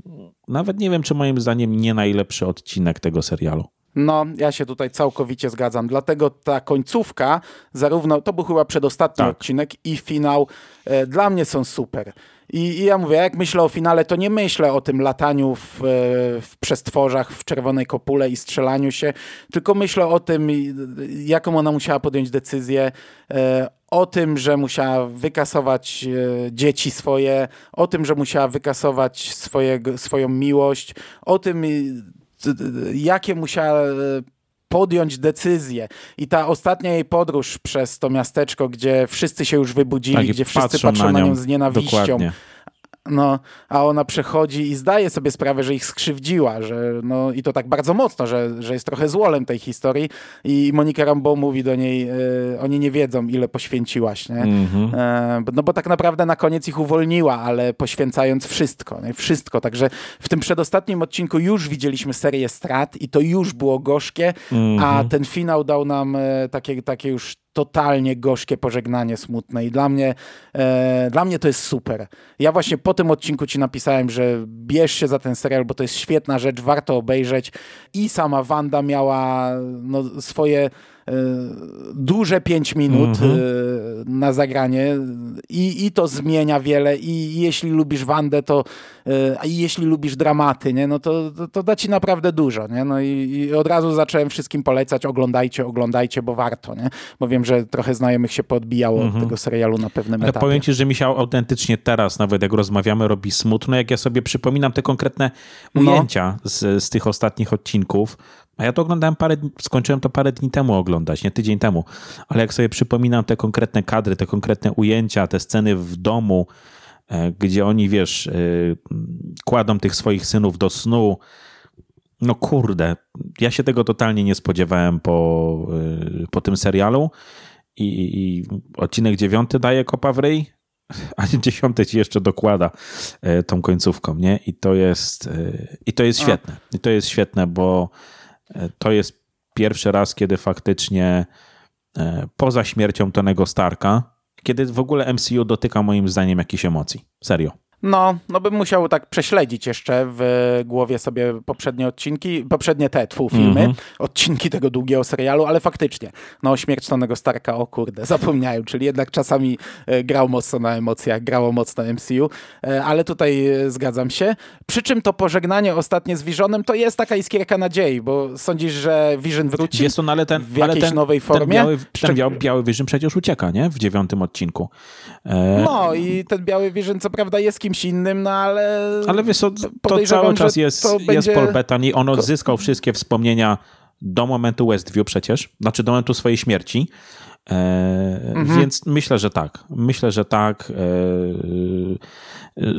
Nawet nie wiem, czy moim zdaniem nie najlepszy odcinek tego serialu. No, ja się tutaj całkowicie zgadzam. Dlatego ta końcówka, zarówno to był chyba przedostatni tak. odcinek i finał, e, dla mnie są super. I, I, ja mówię, jak myślę o finale, to nie myślę o tym lataniu w, e, w przestworzach, w czerwonej kopule i strzelaniu się, tylko myślę o tym, jaką ona musiała podjąć decyzję, e, o tym, że musiała wykasować e, dzieci swoje, o tym, że musiała wykasować swoją miłość, o tym, jakie musiała podjąć decyzję. I ta ostatnia jej podróż przez to miasteczko, gdzie wszyscy się już wybudzili, tak, gdzie wszyscy patrzą, patrzą na nią, na nią z nienawiścią. Dokładnie. No, a ona przechodzi i zdaje sobie sprawę, że ich skrzywdziła, że, no, i to tak bardzo mocno, że, że jest trochę złolem tej historii i Monika Rambeau mówi do niej, y, oni nie wiedzą, ile poświęciłaś, nie? Mm -hmm. e, no bo tak naprawdę na koniec ich uwolniła, ale poświęcając wszystko, nie? wszystko, także w tym przedostatnim odcinku już widzieliśmy serię strat i to już było gorzkie, mm -hmm. a mhm. ten finał dał nam e, takie, takie już totalnie gorzkie pożegnanie smutne i dla mnie, e, dla mnie to jest super. Ja właśnie po tym odcinku ci napisałem, że bierz się za ten serial, bo to jest świetna rzecz, warto obejrzeć i sama Wanda miała no, swoje duże 5 minut mm -hmm. na zagranie i, i to zmienia wiele i jeśli lubisz Wandę, to e, i jeśli lubisz dramaty, nie, no to, to, to da ci naprawdę dużo, nie? No i, i, od razu zacząłem wszystkim polecać, oglądajcie, oglądajcie, bo warto, nie? Bo wiem, że trochę znajomych się podbijało mm -hmm. od tego serialu na pewnym Ale etapie. powiem ci, że mi się autentycznie teraz, nawet jak rozmawiamy, robi smutno, jak ja sobie przypominam te konkretne no. ujęcia no. z, z tych ostatnich odcinków, a ja to oglądałem parę, skończyłem to parę dni temu oglądać, nie tydzień temu, ale jak sobie przypominam te konkretne kadry, te konkretne ujęcia, te sceny w domu, e, gdzie oni, wiesz, e, kładą tych swoich synów do snu, no kurde, ja się tego totalnie nie spodziewałem po, e, po tym serialu i, i odcinek dziewiąty daje kopa w ryj, a dziesiąty ci jeszcze dokłada tą końcówką, nie? I to jest, i to jest świetne. I to jest świetne, bo to jest pierwszy raz, kiedy faktycznie e, poza śmiercią Tonego Starka, kiedy w ogóle MCU dotyka moim zdaniem jakichś emocji. Serio. No, no bym musiał tak prześledzić jeszcze w głowie sobie poprzednie odcinki, poprzednie te twu filmy, mm -hmm. odcinki tego długiego serialu, ale faktycznie, no śmierć Tonego Starka, o kurde, zapomniałem, czyli jednak czasami e, grał mocno na emocjach, grało mocno MCU, e, ale tutaj e, zgadzam się. Przy czym to pożegnanie ostatnie z Visionem to jest taka iskierka nadziei, bo sądzisz, że Vision wróci Jest on, ale ten, w jakiejś ten, nowej formie? Ten biały, ten biały, biały Vision przecież ucieka, nie? W dziewiątym odcinku. No i ten biały Vision co prawda jest kimś innym, no ale... Ale wiesz, to, to cały czas jest, jest będzie... Paul Bettany. On odzyskał wszystkie wspomnienia do momentu Westview przecież, znaczy do momentu swojej śmierci. E, mhm. Więc myślę, że tak. Myślę, że tak, e,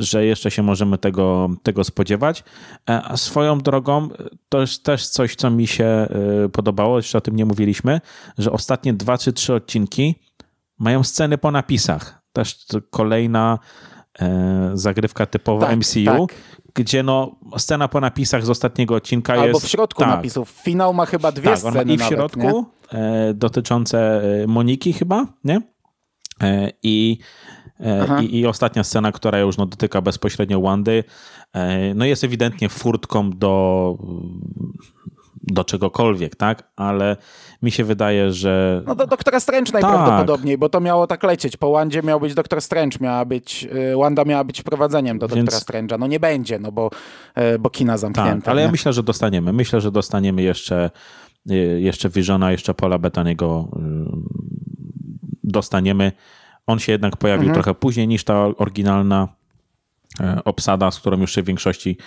że jeszcze się możemy tego, tego spodziewać. E, a swoją drogą, to jest też coś, co mi się e, podobało, jeszcze o tym nie mówiliśmy, że ostatnie dwa czy trzy odcinki mają sceny po napisach. Też kolejna zagrywka typowa tak, MCU, tak. gdzie no scena po napisach z ostatniego odcinka Albo jest... Albo w środku tak. napisów. Finał ma chyba dwie tak, sceny I w środku e, dotyczące e, Moniki chyba, nie? E, I, e, i, I, ostatnia scena, która już no, dotyka bezpośrednio Wandy, e, no jest ewidentnie furtką do do czegokolwiek, tak? Ale mi się wydaje, że... No do Doktora Strange najprawdopodobniej, tak. bo to miało tak lecieć. Po Wandzie miał być Doktor Strange, miała być, y, Wanda miała być wprowadzeniem do Więc... Doktora Strange'a. No nie będzie, no bo, y, bo kina zamknięte. Tak, ale nie? ja myślę, że dostaniemy. Myślę, że dostaniemy jeszcze, y, jeszcze Visiona, jeszcze Paula Betaniego dostaniemy. On się jednak pojawił mhm. trochę później niż ta oryginalna obsada, z którą już się w większości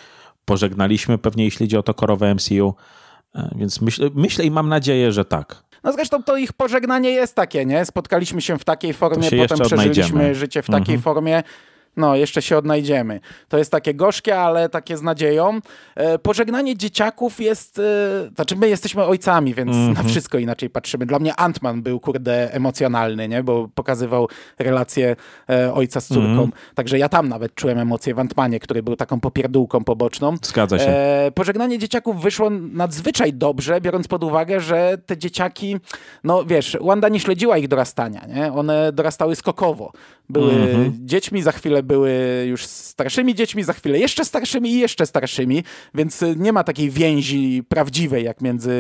pożegnaliśmy, pewnie jeśli chodzi o to korowe MCU. E, więc myślę, myślę i mam nadzieję, że tak. No zresztą to ich pożegnanie jest takie, nie? Spotkaliśmy się w takiej formie, potem przeżyliśmy odnajdziemy. życie w takiej mhm. formie no, jeszcze się odnajdziemy. To jest takie gorzkie, ale takie z nadzieją. E, pożegnanie dzieciaków jest, e, znaczy my jesteśmy ojcami, więc mm -hmm. na wszystko inaczej patrzymy. Dla mnie Antman był, kurde, emocjonalny, nie? Bo pokazywał relację e, ojca z córką. Mm -hmm. Także ja tam nawet czułem emocje w Antmanie, który był taką popierdółką poboczną. Zgadza się. E, pożegnanie dzieciaków wyszło nadzwyczaj dobrze, biorąc pod uwagę, że te dzieciaki, no wiesz, Wanda nie śledziła ich dorastania, nie? One dorastały skokowo. Były mm -hmm. dziećmi, za chwilę były już starszymi dziećmi, za chwilę jeszcze starszymi i jeszcze starszymi, więc nie ma takiej więzi prawdziwej jak między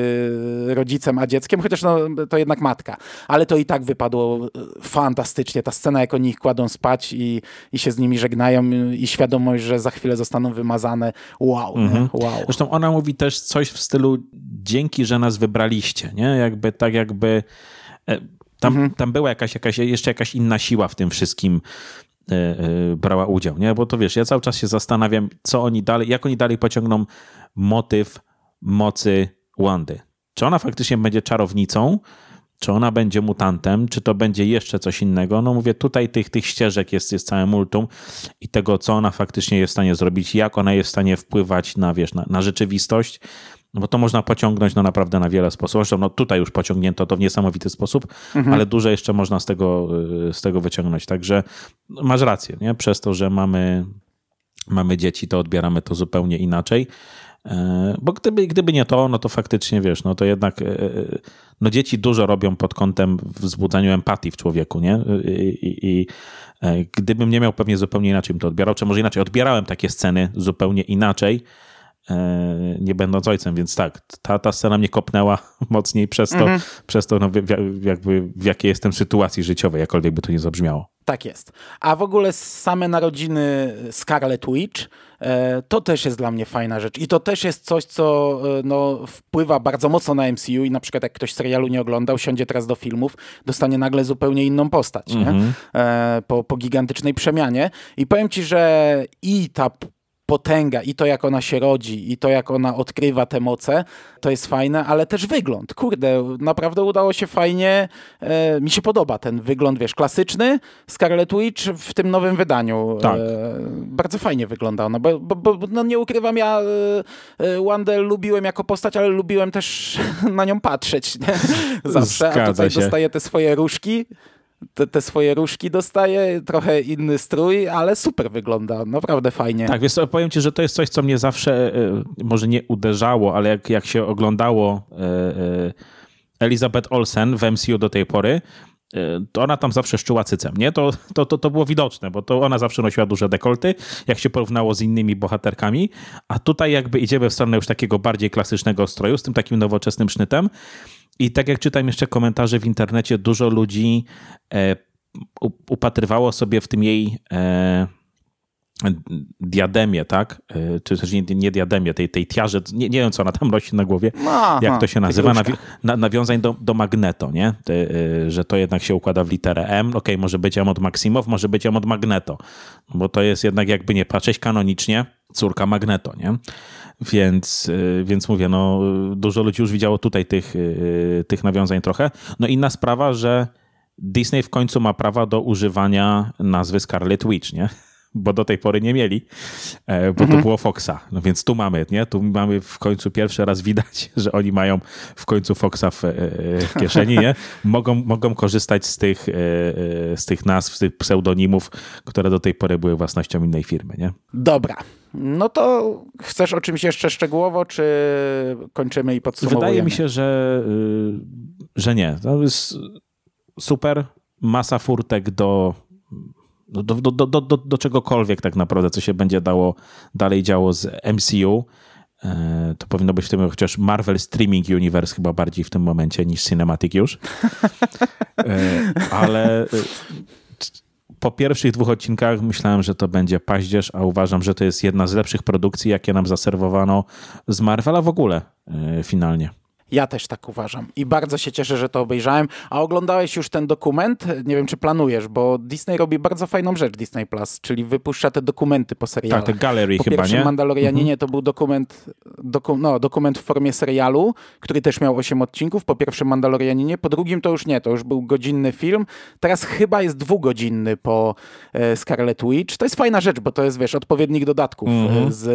rodzicem a dzieckiem, chociaż no, to jednak matka. Ale to i tak wypadło e, fantastycznie. Ta scena, jak oni ich kładą spać i, i się z nimi żegnają i świadomość, że za chwilę zostaną wymazane. Wow, mhm. wow. Zresztą ona mówi też coś w stylu dzięki, że nas wybraliście, nie? Jakby tak jakby... E, tam, mhm. tam była jakaś, jakaś, jeszcze jakaś inna siła w tym wszystkim, brała udział, nie? Bo to wiesz, ja cały czas się zastanawiam, co oni dalej, jak oni dalej pociągną motyw mocy Wandy. Czy ona faktycznie będzie czarownicą, czy ona będzie mutantem, czy to będzie jeszcze coś innego. No mówię, tutaj tych, tych ścieżek jest, jest całe multum i tego, co ona faktycznie jest w stanie zrobić, jak ona jest w stanie wpływać na, wiesz, na, na rzeczywistość, no bo to można pociągnąć no naprawdę na wiele sposobów. Zresztą no tutaj już pociągnięto to w niesamowity sposób, mhm. ale dużo jeszcze można z tego, y, z tego wyciągnąć. Także masz rację, nie? Przez to, że mamy, mamy dzieci, to odbieramy to zupełnie inaczej. E, bo gdyby, gdyby nie to, no to faktycznie wiesz, no to jednak e, e, no dzieci dużo robią pod kątem wzbudzaniu empatii w człowieku, nie? I, i, gdybym nie miał, pewnie zupełnie inaczej bym to odbierał, czy może inaczej, odbierałem takie sceny zupełnie inaczej, nie będąc ojcem, więc tak, ta, ta scena mnie kopnęła mocniej przez to, mhm. przez to no, w, jakby w jakiej jestem sytuacji życiowej, jakkolwiek by to nie zabrzmiało. Tak jest. A w ogóle same narodziny Scarlet Witch e, to też jest dla mnie fajna rzecz. I to też jest coś, co e, no, wpływa bardzo mocno na MCU i na przykład jak ktoś serialu nie oglądał, siądzie teraz do filmów, dostanie nagle zupełnie inną postać mhm. po, po gigantycznej przemianie. I powiem ci, że i ta potęga i to, jak ona się rodzi, i to, jak ona odkrywa te moce, to jest fajne, ale też wygląd. Kurde, naprawdę udało się fajnie. E, mi się podoba ten wygląd, wiesz, klasyczny Scarlet Witch w tym nowym wydaniu. Tak. E, bardzo fajnie wygląda ona, bo, bo, bo no nie ukrywam, ja e, e Wandę lubiłem jako postać, ale lubiłem też na nią patrzeć. Nie? Zawsze, Zgadza a tutaj się. dostaje te swoje różki te, te, swoje różki dostaje, trochę inny strój, ale super wygląda, naprawdę fajnie. Tak, więc powiem ci, że to jest coś, co mnie zawsze e, może nie uderzało, ale jak, jak się oglądało e, e, Elizabeth Olsen w MCU do tej pory, to ona tam zawsze szczyła cycem, nie? To, to, to, to było widoczne, bo to ona zawsze nosiła duże dekolty, jak się porównało z innymi bohaterkami, a tutaj jakby idziemy w stronę już takiego bardziej klasycznego stroju, z tym takim nowoczesnym sznytem i tak jak czytam jeszcze komentarze w internecie, dużo ludzi e, upatrywało sobie w tym jej e, diademie, tak? E, czy też nie, nie diademie, tej, tej tiarze, nie, nie wiem co ona tam nosi na głowie, Aha, jak to się nazywa, nawi na, nawiązań do, do Magneto, nie? Te, e, że to jednak się układa w literę M, okej, okay, może być M od Maximow, może być M od Magneto, bo to jest jednak jakby nie patrzeć kanonicznie, córka Magneto, nie? Więc, e, więc mówię, no dużo ludzi już widziało tutaj tych, tych nawiązań trochę. No inna sprawa, że Disney w końcu ma prawa do używania nazwy Scarlet Witch, nie? bo do tej pory nie mieli, e, bo mhm. to było Foxa. No więc tu mamy, nie? Tu mamy w końcu pierwszy raz widać, że oni mają w końcu Foxa w, e, w kieszeni, nie? Mogą, mogą korzystać z tych, e, z tych nazw, z tych pseudonimów, które do tej pory były własnością innej firmy, nie? Dobra. No to chcesz o czymś jeszcze szczegółowo, czy kończymy i podsumowujemy? Wydaje mi się, że, y, że nie. To jest super, masa furtek do do, do, do, do, do czegokolwiek tak naprawdę, co się będzie dało dalej działo z MCU. E, to powinno być w tym chociaż Marvel Streaming Universe chyba bardziej w tym momencie niż Cinematic już. E, ale po pierwszych dwóch odcinkach myślałem, że to będzie paździerz, a uważam, że to jest jedna z lepszych produkcji, jakie nam zaserwowano z Marvela w ogóle finalnie. Ja też tak uważam i bardzo się cieszę, że to obejrzałem. A oglądałeś już ten dokument? Nie wiem, czy planujesz, bo Disney robi bardzo fajną rzecz, Disney Plus, czyli wypuszcza te dokumenty po serialach. Tak, te galerie po chyba, nie? Mandalorianinie mhm. to był dokument, doku, no, dokument w formie serialu, który też miał 8 odcinków. Po pierwszym Mandalorianinie, po drugim to już nie, to już był godzinny film. Teraz chyba jest dwugodzinny po e, Scarlet Witch. To jest fajna rzecz, bo to jest, wiesz, odpowiednik dodatków e, mhm. z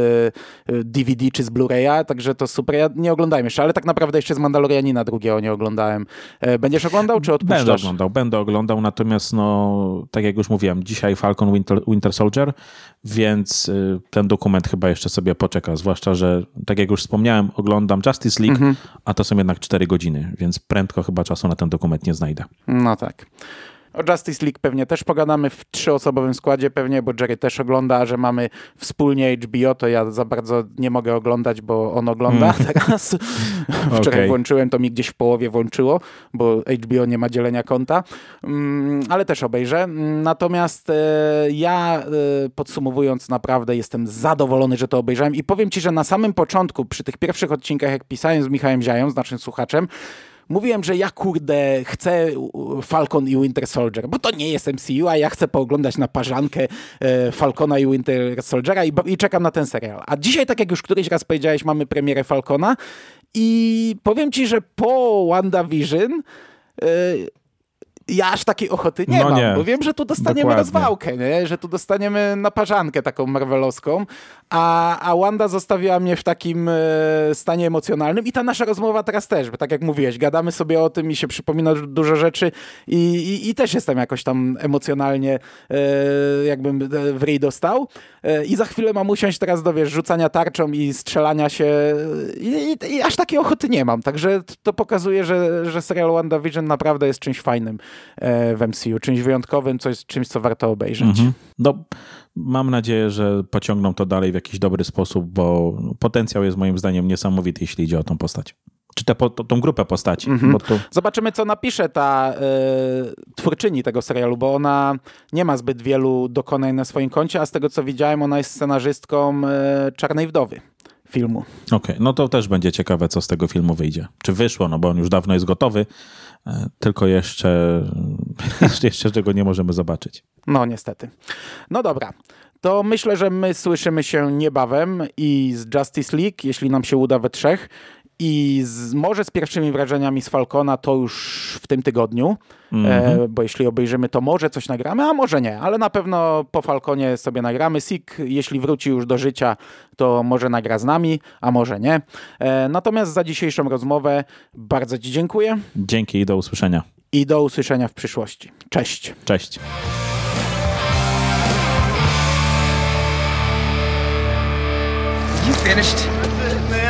e, DVD czy z Blu-raya, także to super. Ja nie oglądałem jeszcze, ale tak naprawdę jeszcze z Mandalorianina drugiego nie oglądałem. E, będziesz oglądał, czy odpuszczasz? Będę oglądał, będę oglądał, natomiast no, tak jak już mówiłem, dzisiaj Falcon Winter, Winter Soldier, więc y, ten dokument chyba jeszcze sobie poczeka, zwłaszcza, że tak jak już wspomniałem, oglądam Justice League, mhm. a to są jednak 4 godziny, więc prędko chyba czasu na ten dokument nie znajdę. No tak. O Justice League pewnie też pogadamy w trzyosobowym składzie pewnie, bo Jerry też ogląda, że mamy wspólnie HBO, to ja za bardzo nie mogę oglądać, bo on ogląda mm. teraz. Wczoraj okay. włączyłem, to mi gdzieś w połowie włączyło, bo HBO nie ma dzielenia konta, mm, ale też obejrzę. Natomiast e, ja e, podsumowując naprawdę jestem zadowolony, że to obejrzałem i powiem ci, że na samym początku, przy tych pierwszych odcinkach, jak pisałem z Michałem Ziają, z naszym słuchaczem, mówiłem, że ja kurde chcę Falcon i Winter Soldier, bo to nie jest MCU, a ja chcę pooglądać na parzankę e, Falcona i Winter Soldiera i, i czekam na ten serial. A dzisiaj, tak jak już któryś raz powiedziałeś, mamy premierę Falcona i powiem ci, że po WandaVision yy, ja aż takiej ochoty nie no mam, nie. bo wiem, że tu dostaniemy Dokładnie. rozwałkę, nie? że tu dostaniemy naparzankę taką marvelowską, a, a Wanda zostawiła mnie w takim e, stanie emocjonalnym i ta nasza rozmowa teraz też, bo tak jak mówiłeś, gadamy sobie o tym i się przypomina dużo rzeczy i, i, i też jestem jakoś tam emocjonalnie e, jakbym e, w ryj dostał i za chwilę mam usiąść teraz do wiesz, rzucania tarczą i strzelania się i, i, i aż takiej ochoty nie mam, także to pokazuje, że, że serial WandaVision naprawdę jest czymś fajnym. E, w MCU, czymś wyjątkowym, coś, czymś, co warto obejrzeć. Mhm. No, mam nadzieję, że pociągną to dalej w jakiś dobry sposób, bo potencjał jest moim zdaniem niesamowity, jeśli idzie o tą postać czy tę, tą grupę postaci. Mhm. Tu... Zobaczymy, co napisze ta y, twórczyni tego serialu, bo ona nie ma zbyt wielu dokonań na swoim koncie, a z tego, co widziałem, ona jest scenarzystką y, Czarnej Wdowy filmu. Okej, okay. no to też będzie ciekawe, co z tego filmu wyjdzie. Czy wyszło, no bo on już dawno jest gotowy, tylko jeszcze, jeszcze czego nie możemy zobaczyć. No niestety. No dobra. To myślę, że my słyszymy się niebawem i z Justice League, jeśli nam się uda we trzech, i z, może z pierwszymi wrażeniami z Falcona to już w tym tygodniu, mm -hmm. e, mhm. bo jeśli obejrzymy, to może coś nagramy, a może nie, ale na pewno po Falconie sobie nagramy. Sik, jeśli wróci już do życia, to może nagra z nami, a może nie. E, natomiast za dzisiejszą rozmowę bardzo Ci dziękuję. Dzięki i do usłyszenia. I do usłyszenia w przyszłości. Cześć. Cześć. You finished?